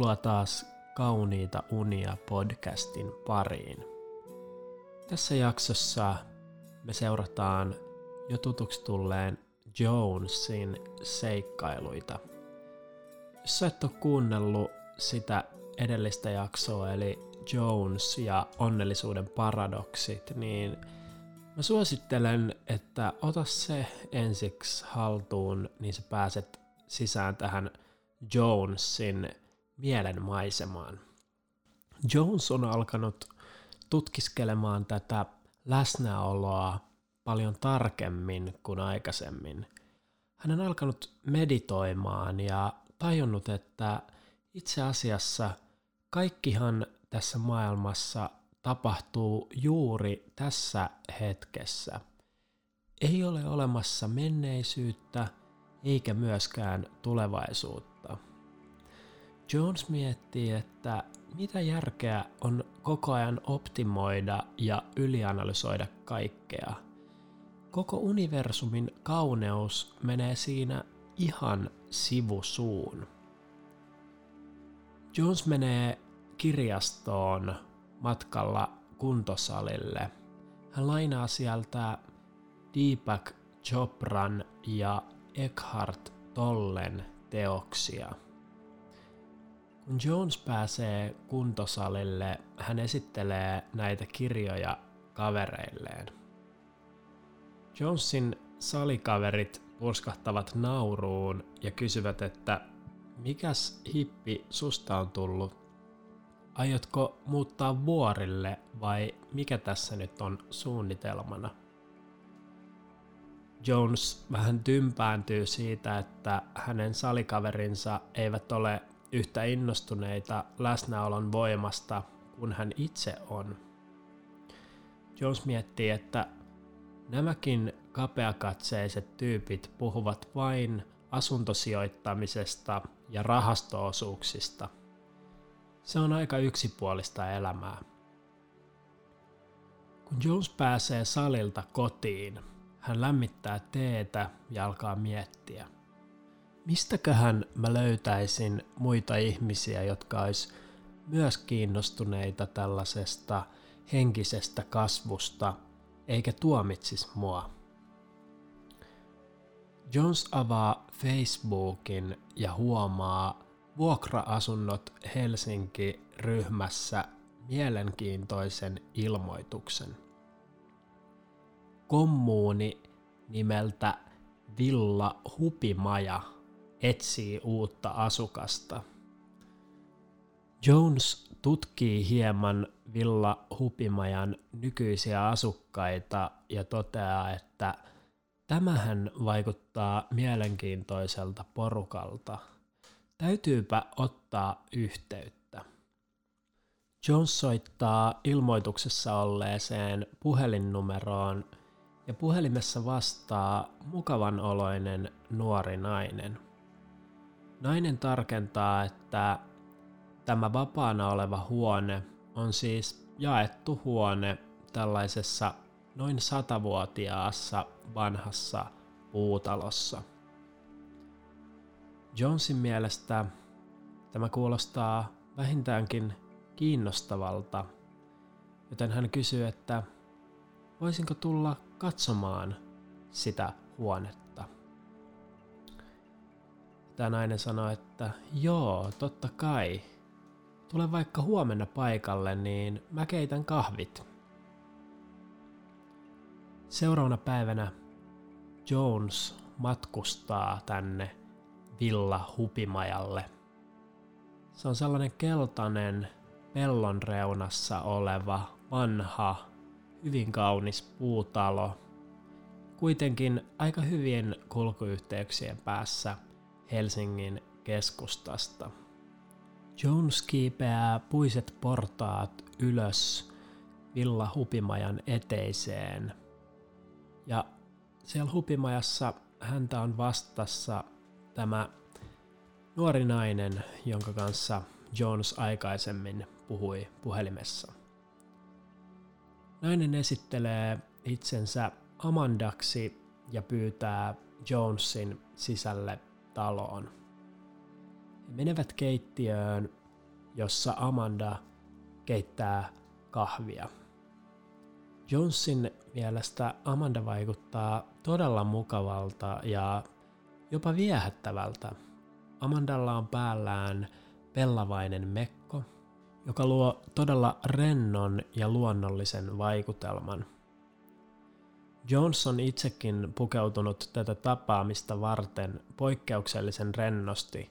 Tervetuloa taas Kauniita unia podcastin pariin. Tässä jaksossa me seurataan jo tutuksi tulleen Jonesin seikkailuita. Jos sä et ole kuunnellut sitä edellistä jaksoa, eli Jones ja onnellisuuden paradoksit, niin mä suosittelen, että ota se ensiksi haltuun, niin sä pääset sisään tähän Jonesin mielen maisemaan. Jones on alkanut tutkiskelemaan tätä läsnäoloa paljon tarkemmin kuin aikaisemmin. Hän on alkanut meditoimaan ja tajunnut, että itse asiassa kaikkihan tässä maailmassa tapahtuu juuri tässä hetkessä. Ei ole olemassa menneisyyttä eikä myöskään tulevaisuutta. Jones miettii, että mitä järkeä on koko ajan optimoida ja ylianalysoida kaikkea. Koko universumin kauneus menee siinä ihan sivusuun. Jones menee kirjastoon matkalla kuntosalille. Hän lainaa sieltä Deepak Chopran ja Eckhart Tollen teoksia. Kun Jones pääsee kuntosalille, hän esittelee näitä kirjoja kavereilleen. Jonesin salikaverit purskahtavat nauruun ja kysyvät, että mikäs hippi susta on tullut? Aiotko muuttaa vuorille vai mikä tässä nyt on suunnitelmana? Jones vähän tympääntyy siitä, että hänen salikaverinsa eivät ole yhtä innostuneita läsnäolon voimasta kuin hän itse on. Jones miettii, että nämäkin kapeakatseiset tyypit puhuvat vain asuntosijoittamisesta ja rahastoosuuksista. Se on aika yksipuolista elämää. Kun Jones pääsee salilta kotiin, hän lämmittää teetä ja alkaa miettiä – mistäköhän mä löytäisin muita ihmisiä, jotka olisi myös kiinnostuneita tällaisesta henkisestä kasvusta, eikä tuomitsis mua. Jones avaa Facebookin ja huomaa Vuokra-asunnot Helsinki-ryhmässä mielenkiintoisen ilmoituksen. Kommuuni nimeltä Villa Hupimaja – etsii uutta asukasta. Jones tutkii hieman Villa Hupimajan nykyisiä asukkaita ja toteaa, että tämähän vaikuttaa mielenkiintoiselta porukalta. Täytyypä ottaa yhteyttä. Jones soittaa ilmoituksessa olleeseen puhelinnumeroon ja puhelimessa vastaa mukavan oloinen nuori nainen – Nainen tarkentaa, että tämä vapaana oleva huone on siis jaettu huone tällaisessa noin satavuotiaassa vanhassa puutalossa. Jonesin mielestä tämä kuulostaa vähintäänkin kiinnostavalta, joten hän kysyy, että voisinko tulla katsomaan sitä huonetta. Tämä nainen sanoi, että joo, totta kai. Tule vaikka huomenna paikalle, niin mä keitän kahvit. Seuraavana päivänä Jones matkustaa tänne Villa Hupimajalle. Se on sellainen keltainen pellon reunassa oleva vanha, hyvin kaunis puutalo, kuitenkin aika hyvien kulkuyhteyksien päässä – Helsingin keskustasta. Jones kiipeää puiset portaat ylös Villa Hupimajan eteiseen. Ja siellä Hupimajassa häntä on vastassa tämä nuori nainen, jonka kanssa Jones aikaisemmin puhui puhelimessa. Nainen esittelee itsensä Amandaksi ja pyytää Jonesin sisälle taloon. He menevät keittiöön, jossa Amanda keittää kahvia. Jonesin mielestä Amanda vaikuttaa todella mukavalta ja jopa viehättävältä. Amandalla on päällään pellavainen mekko, joka luo todella rennon ja luonnollisen vaikutelman. Jones on itsekin pukeutunut tätä tapaamista varten poikkeuksellisen rennosti,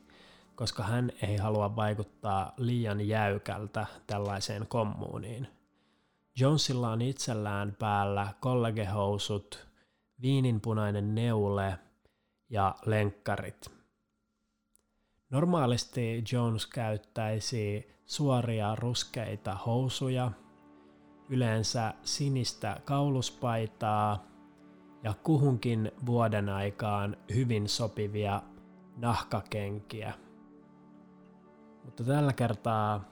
koska hän ei halua vaikuttaa liian jäykältä tällaiseen kommuuniin. Jonesilla on itsellään päällä kollegehousut, viininpunainen neule ja lenkkarit. Normaalisti Jones käyttäisi suoria ruskeita housuja, yleensä sinistä kauluspaitaa ja kuhunkin vuoden aikaan hyvin sopivia nahkakenkiä. Mutta tällä kertaa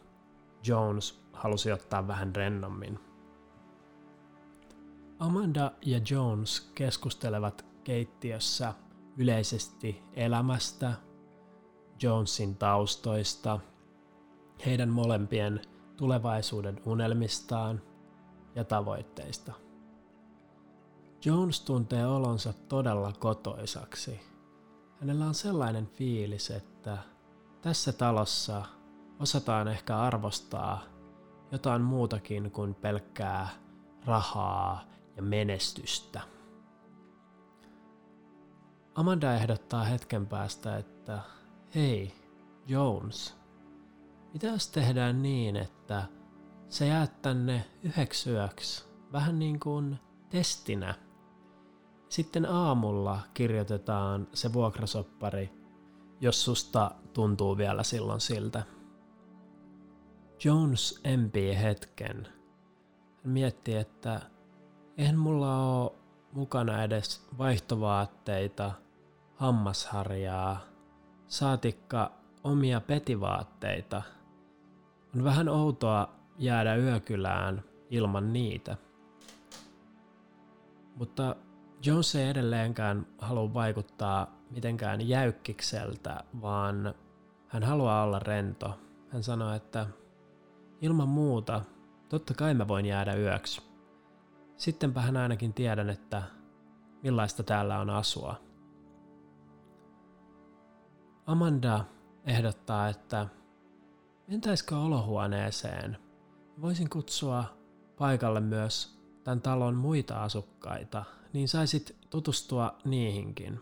Jones halusi ottaa vähän rennommin. Amanda ja Jones keskustelevat keittiössä yleisesti elämästä, Jonesin taustoista, heidän molempien tulevaisuuden unelmistaan ja tavoitteista. Jones tuntee olonsa todella kotoisaksi. Hänellä on sellainen fiilis, että tässä talossa osataan ehkä arvostaa jotain muutakin kuin pelkkää rahaa ja menestystä. Amanda ehdottaa hetken päästä, että hei, Jones, mitä jos tehdään niin, että sä jäät tänne yhdeksi yöksi, vähän niin kuin testinä. Sitten aamulla kirjoitetaan se vuokrasoppari, jos susta tuntuu vielä silloin siltä. Jones empii hetken. Hän mietti, että eihän mulla ole mukana edes vaihtovaatteita, hammasharjaa, saatikka omia petivaatteita. On vähän outoa jäädä yökylään ilman niitä. Mutta Jones ei edelleenkään halua vaikuttaa mitenkään jäykkikseltä, vaan hän haluaa olla rento. Hän sanoi, että ilman muuta, totta kai mä voin jäädä yöksi. Sittenpä hän ainakin tiedän, että millaista täällä on asua. Amanda ehdottaa, että mentäisikö olohuoneeseen. Voisin kutsua paikalle myös tämän talon muita asukkaita, niin saisit tutustua niihinkin.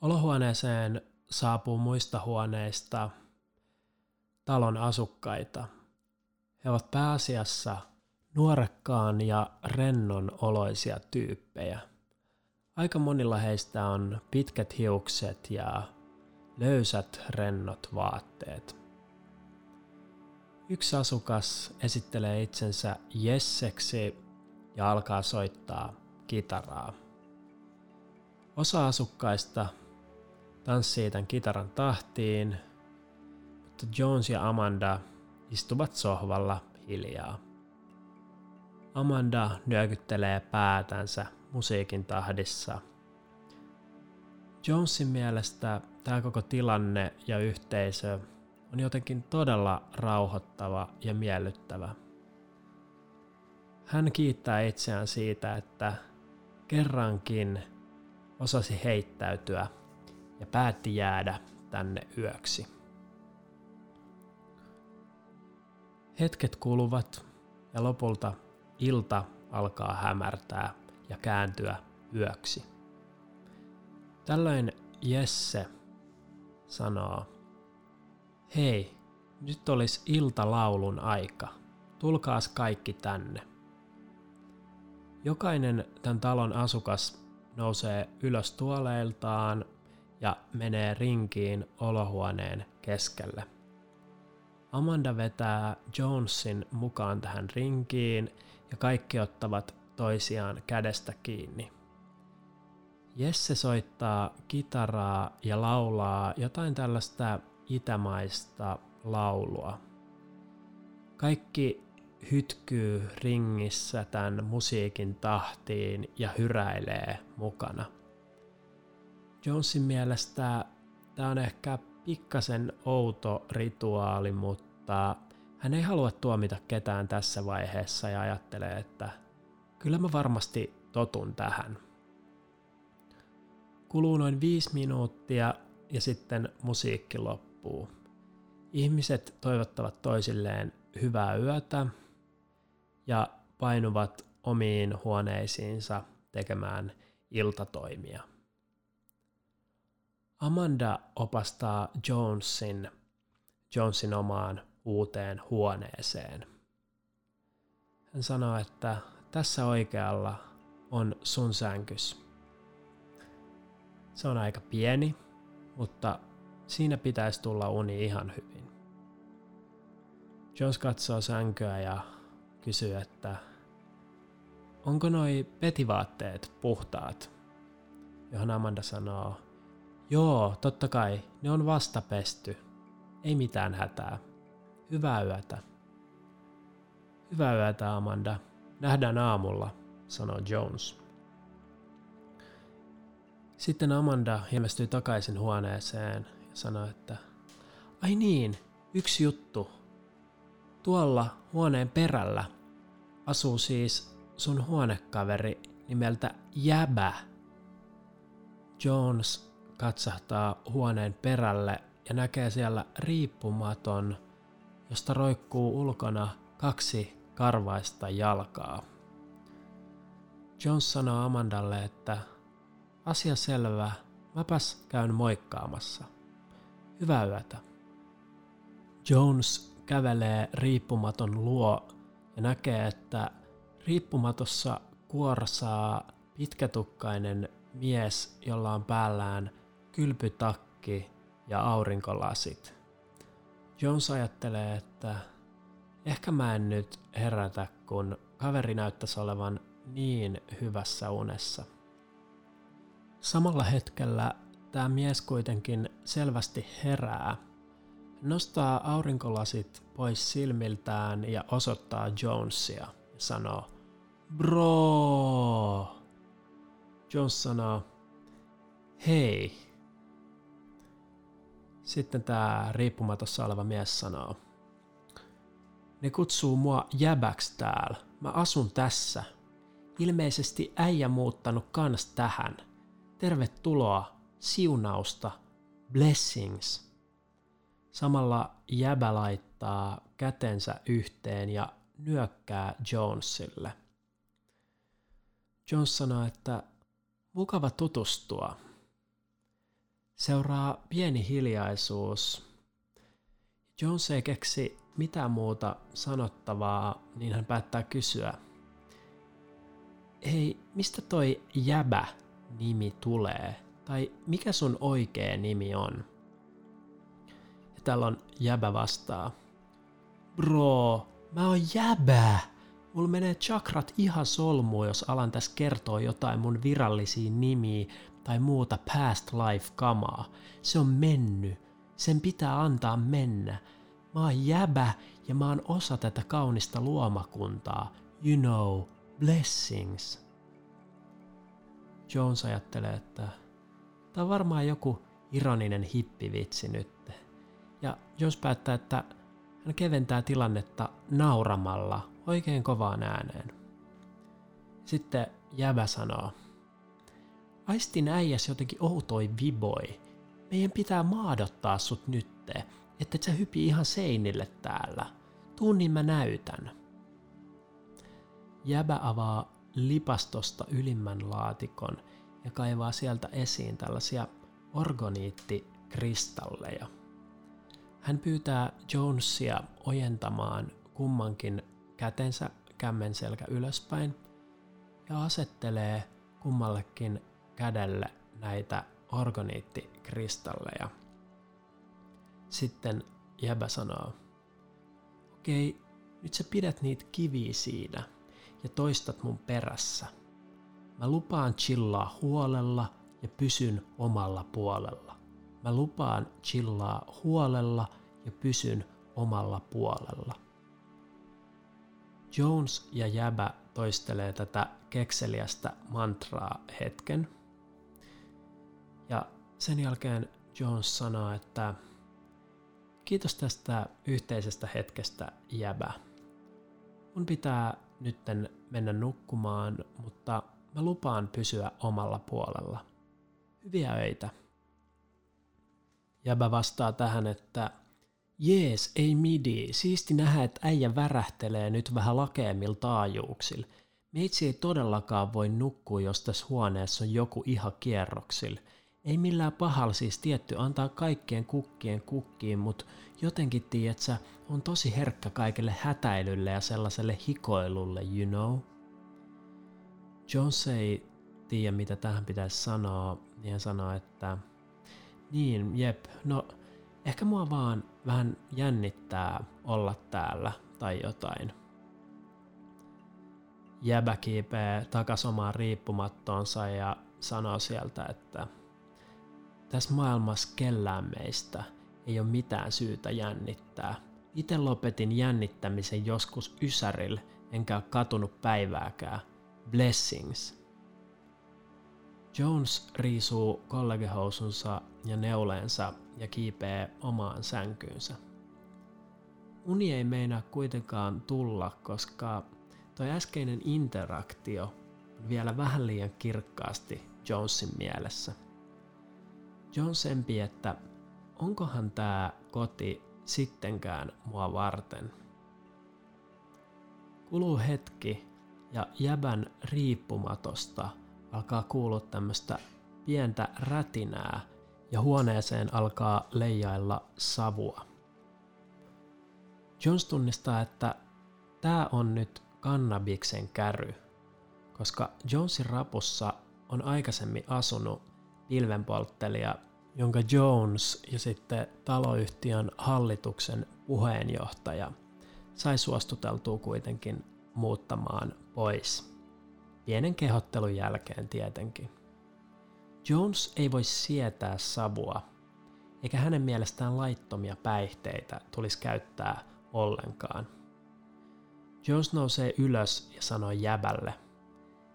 Olohuoneeseen saapuu muista huoneista talon asukkaita. He ovat pääasiassa nuorekkaan ja rennon oloisia tyyppejä. Aika monilla heistä on pitkät hiukset ja löysät rennot vaatteet. Yksi asukas esittelee itsensä Jesseksi ja alkaa soittaa kitaraa. Osa asukkaista tanssii tämän kitaran tahtiin, mutta Jones ja Amanda istuvat sohvalla hiljaa. Amanda nyökyttelee päätänsä musiikin tahdissa. Jonesin mielestä tämä koko tilanne ja yhteisö on jotenkin todella rauhoittava ja miellyttävä. Hän kiittää itseään siitä, että kerrankin osasi heittäytyä ja päätti jäädä tänne yöksi. Hetket kuluvat ja lopulta ilta alkaa hämärtää ja kääntyä yöksi. Tällöin Jesse sanoo, hei, nyt olisi iltalaulun aika. Tulkaas kaikki tänne. Jokainen tämän talon asukas nousee ylös tuoleiltaan ja menee rinkiin olohuoneen keskelle. Amanda vetää Jonesin mukaan tähän rinkiin ja kaikki ottavat toisiaan kädestä kiinni. Jesse soittaa kitaraa ja laulaa jotain tällaista itämaista laulua. Kaikki hytkyy ringissä tämän musiikin tahtiin ja hyräilee mukana. Jonesin mielestä tämä on ehkä pikkasen outo rituaali, mutta hän ei halua tuomita ketään tässä vaiheessa ja ajattelee, että kyllä mä varmasti totun tähän. Kuluu noin viisi minuuttia ja sitten musiikki loppuu. Ihmiset toivottavat toisilleen hyvää yötä ja painuvat omiin huoneisiinsa tekemään iltatoimia. Amanda opastaa Jonesin, Jonesin omaan uuteen huoneeseen. Hän sanoo, että tässä oikealla on sun sänkys. Se on aika pieni, mutta siinä pitäisi tulla uni ihan hyvin. Jones katsoo sänkyä ja kysyy, että onko noi petivaatteet puhtaat? Johon Amanda sanoo, joo, totta kai, ne on vasta pesty. Ei mitään hätää. Hyvää yötä. Hyvää yötä, Amanda. Nähdään aamulla, sanoo Jones. Sitten Amanda ilmestyy takaisin huoneeseen ja sanoo, että Ai niin, yksi juttu. Tuolla huoneen perällä asuu siis sun huonekaveri nimeltä Jäbä. Jones katsahtaa huoneen perälle ja näkee siellä riippumaton, josta roikkuu ulkona kaksi karvaista jalkaa. Jones sanoo Amandalle, että asia selvä, mäpäs käyn moikkaamassa. Hyvää yötä. Jones kävelee riippumaton luo ja näkee, että riippumatossa kuorsaa pitkätukkainen mies, jolla on päällään kylpytakki ja aurinkolasit. Jones ajattelee, että ehkä mä en nyt herätä, kun kaveri näyttäisi olevan niin hyvässä unessa. Samalla hetkellä tämä mies kuitenkin selvästi herää, nostaa aurinkolasit pois silmiltään ja osoittaa Jonesia ja sanoo Bro! Jones sanoo Hei. Sitten tämä riippumatossa oleva mies sanoo Ne kutsuu mua jäbäks täällä. Mä asun tässä. Ilmeisesti äijä muuttanut kans tähän – tervetuloa, siunausta, blessings. Samalla jäbä laittaa kätensä yhteen ja nyökkää Jonesille. Jones sanoo, että mukava tutustua. Seuraa pieni hiljaisuus. Jones ei keksi mitään muuta sanottavaa, niin hän päättää kysyä. Hei, mistä toi jäbä nimi tulee, tai mikä sun oikea nimi on. Ja täällä on jäbä vastaa. Bro, mä oon jäbä! Mulla menee chakrat ihan solmuun, jos alan tässä kertoa jotain mun virallisia nimiä tai muuta past life kamaa. Se on mennyt. Sen pitää antaa mennä. Mä oon jäbä ja mä oon osa tätä kaunista luomakuntaa. You know, blessings. Jones ajattelee, että tämä on varmaan joku ironinen hippivitsi nyt. Ja Jones päättää, että hän keventää tilannetta nauramalla oikein kovaan ääneen. Sitten Jävä sanoo, Aistin äijäs jotenkin outoi viboi. Meidän pitää maadottaa sut nytte, että sä hypi ihan seinille täällä. Tuun niin mä näytän. Jäbä avaa lipastosta ylimmän laatikon ja kaivaa sieltä esiin tällaisia organiittikristalleja. Hän pyytää Jonesia ojentamaan kummankin kätensä kämmen selkä ylöspäin ja asettelee kummallekin kädelle näitä organiittikristalleja. Sitten Jäbä sanoo, okei, nyt sä pidät niitä kiviä siinä – ja toistat mun perässä. Mä lupaan chillaa huolella ja pysyn omalla puolella. Mä lupaan chillaa huolella ja pysyn omalla puolella. Jones ja Jäbä toistelee tätä kekseliästä mantraa hetken. Ja sen jälkeen Jones sanoo, että kiitos tästä yhteisestä hetkestä, jäbä. Mun pitää nytten mennä nukkumaan, mutta mä lupaan pysyä omalla puolella. Hyviä öitä. Jäbä vastaa tähän, että Jees, ei midi. Siisti nähdä, että äijä värähtelee nyt vähän lakeemmilla taajuuksilla. Meitsi ei todellakaan voi nukkua, jos tässä huoneessa on joku ihan kierroksilla. Ei millään pahalla siis tietty antaa kaikkien kukkien kukkiin, mutta jotenkin tiedätkö, on tosi herkkä kaikelle hätäilylle ja sellaiselle hikoilulle, you know? Jones ei tiedä, mitä tähän pitäisi sanoa, niin hän sanoo, että niin, jep, no ehkä mua vaan vähän jännittää olla täällä tai jotain. Jäbä kiipee takas omaan riippumattoonsa ja sanoo sieltä, että tässä maailmassa kellään meistä ei ole mitään syytä jännittää. Itse lopetin jännittämisen joskus Ysärillä, enkä katunut päivääkään. Blessings. Jones riisuu kollegehousunsa ja neuleensa ja kiipee omaan sänkyynsä. Uni ei meinaa kuitenkaan tulla, koska toi äskeinen interaktio on vielä vähän liian kirkkaasti Jonesin mielessä. Jones empi, että onkohan tämä koti sittenkään mua varten. Kuluu hetki ja jäbän riippumatosta alkaa kuulua tämmöistä pientä rätinää ja huoneeseen alkaa leijailla savua. Jones tunnistaa, että tämä on nyt kannabiksen käry, koska Jonesin rapussa on aikaisemmin asunut pilvenpolttelija, jonka Jones ja sitten taloyhtiön hallituksen puheenjohtaja sai suostuteltua kuitenkin muuttamaan pois. Pienen kehottelun jälkeen tietenkin. Jones ei voi sietää savua, eikä hänen mielestään laittomia päihteitä tulisi käyttää ollenkaan. Jones nousee ylös ja sanoo jäbälle,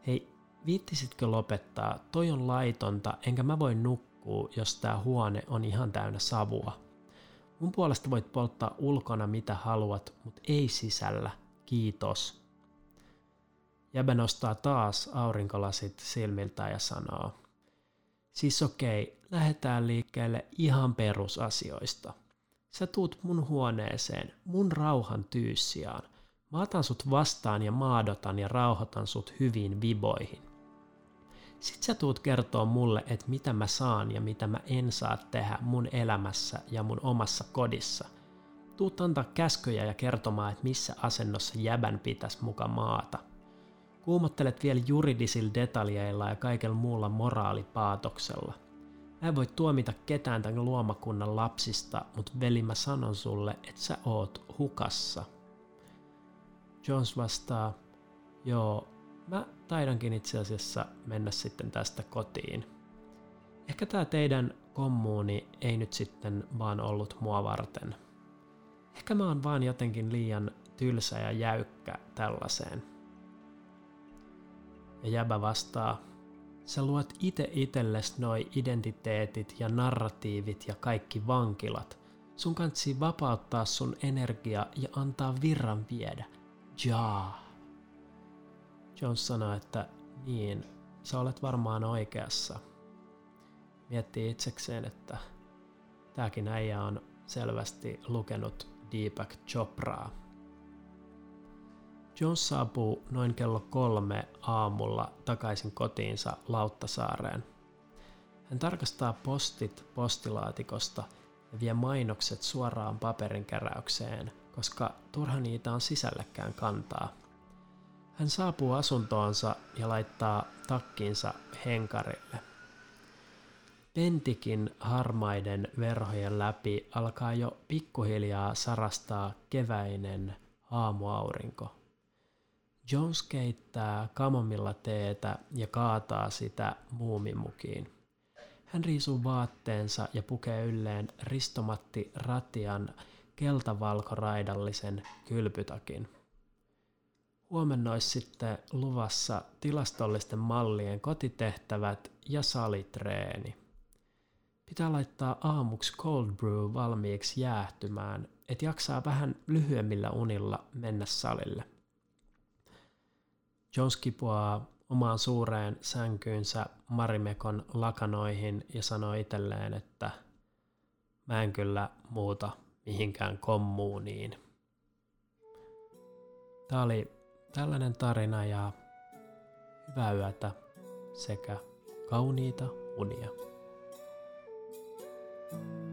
hei, viittisitkö lopettaa, toi on laitonta, enkä mä voi nukkua, jos tää huone on ihan täynnä savua. Mun puolesta voit polttaa ulkona mitä haluat, mutta ei sisällä, kiitos. Jäbä nostaa taas aurinkolasit silmiltä ja sanoo, Siis okei, lähdetään liikkeelle ihan perusasioista. Sä tuut mun huoneeseen, mun rauhan tyyssiaan. Mä otan sut vastaan ja maadotan ja rauhoitan sut hyviin viboihin. Sit sä tuut kertoa mulle, että mitä mä saan ja mitä mä en saa tehdä mun elämässä ja mun omassa kodissa. Tuut antaa käskyjä ja kertomaan, että missä asennossa jäbän pitäisi muka maata – Kuumottelet vielä juridisilla detaljeilla ja kaikella muulla moraalipaatoksella. Mä en voi tuomita ketään tämän luomakunnan lapsista, mutta veli mä sanon sulle, että sä oot hukassa. Jones vastaa, joo, mä taidankin itse asiassa mennä sitten tästä kotiin. Ehkä tää teidän kommuuni ei nyt sitten vaan ollut mua varten. Ehkä mä oon vaan jotenkin liian tylsä ja jäykkä tällaiseen. Ja jäbä vastaa, sä luot itse itelles noi identiteetit ja narratiivit ja kaikki vankilat. Sun kansi vapauttaa sun energia ja antaa virran viedä. Jaa. Jones sanoi, että niin, sä olet varmaan oikeassa. Miettii itsekseen, että tääkin äijä on selvästi lukenut Deepak Chopraa. Jones saapuu noin kello kolme aamulla takaisin kotiinsa Lauttasaareen. Hän tarkastaa postit postilaatikosta ja vie mainokset suoraan paperinkeräykseen, koska turha niitä on sisällekään kantaa. Hän saapuu asuntoonsa ja laittaa takkinsa henkarille. Pentikin harmaiden verhojen läpi alkaa jo pikkuhiljaa sarastaa keväinen aamuaurinko. Jones keittää kamomilla teetä ja kaataa sitä muumimukiin. Hän riisuu vaatteensa ja pukee ylleen Ristomatti Ratian keltavalkoraidallisen kylpytakin. Huomenna olisi sitten luvassa tilastollisten mallien kotitehtävät ja salitreeni. pitää laittaa aamuksi cold brew valmiiksi jäähtymään, et jaksaa vähän lyhyemmillä unilla mennä salille. Jones kipuaa omaan suureen sänkyynsä Marimekon lakanoihin ja sanoo itselleen, että mä en kyllä muuta mihinkään kommuuniin. Tämä oli tällainen tarina ja hyvää yötä sekä kauniita unia. thank you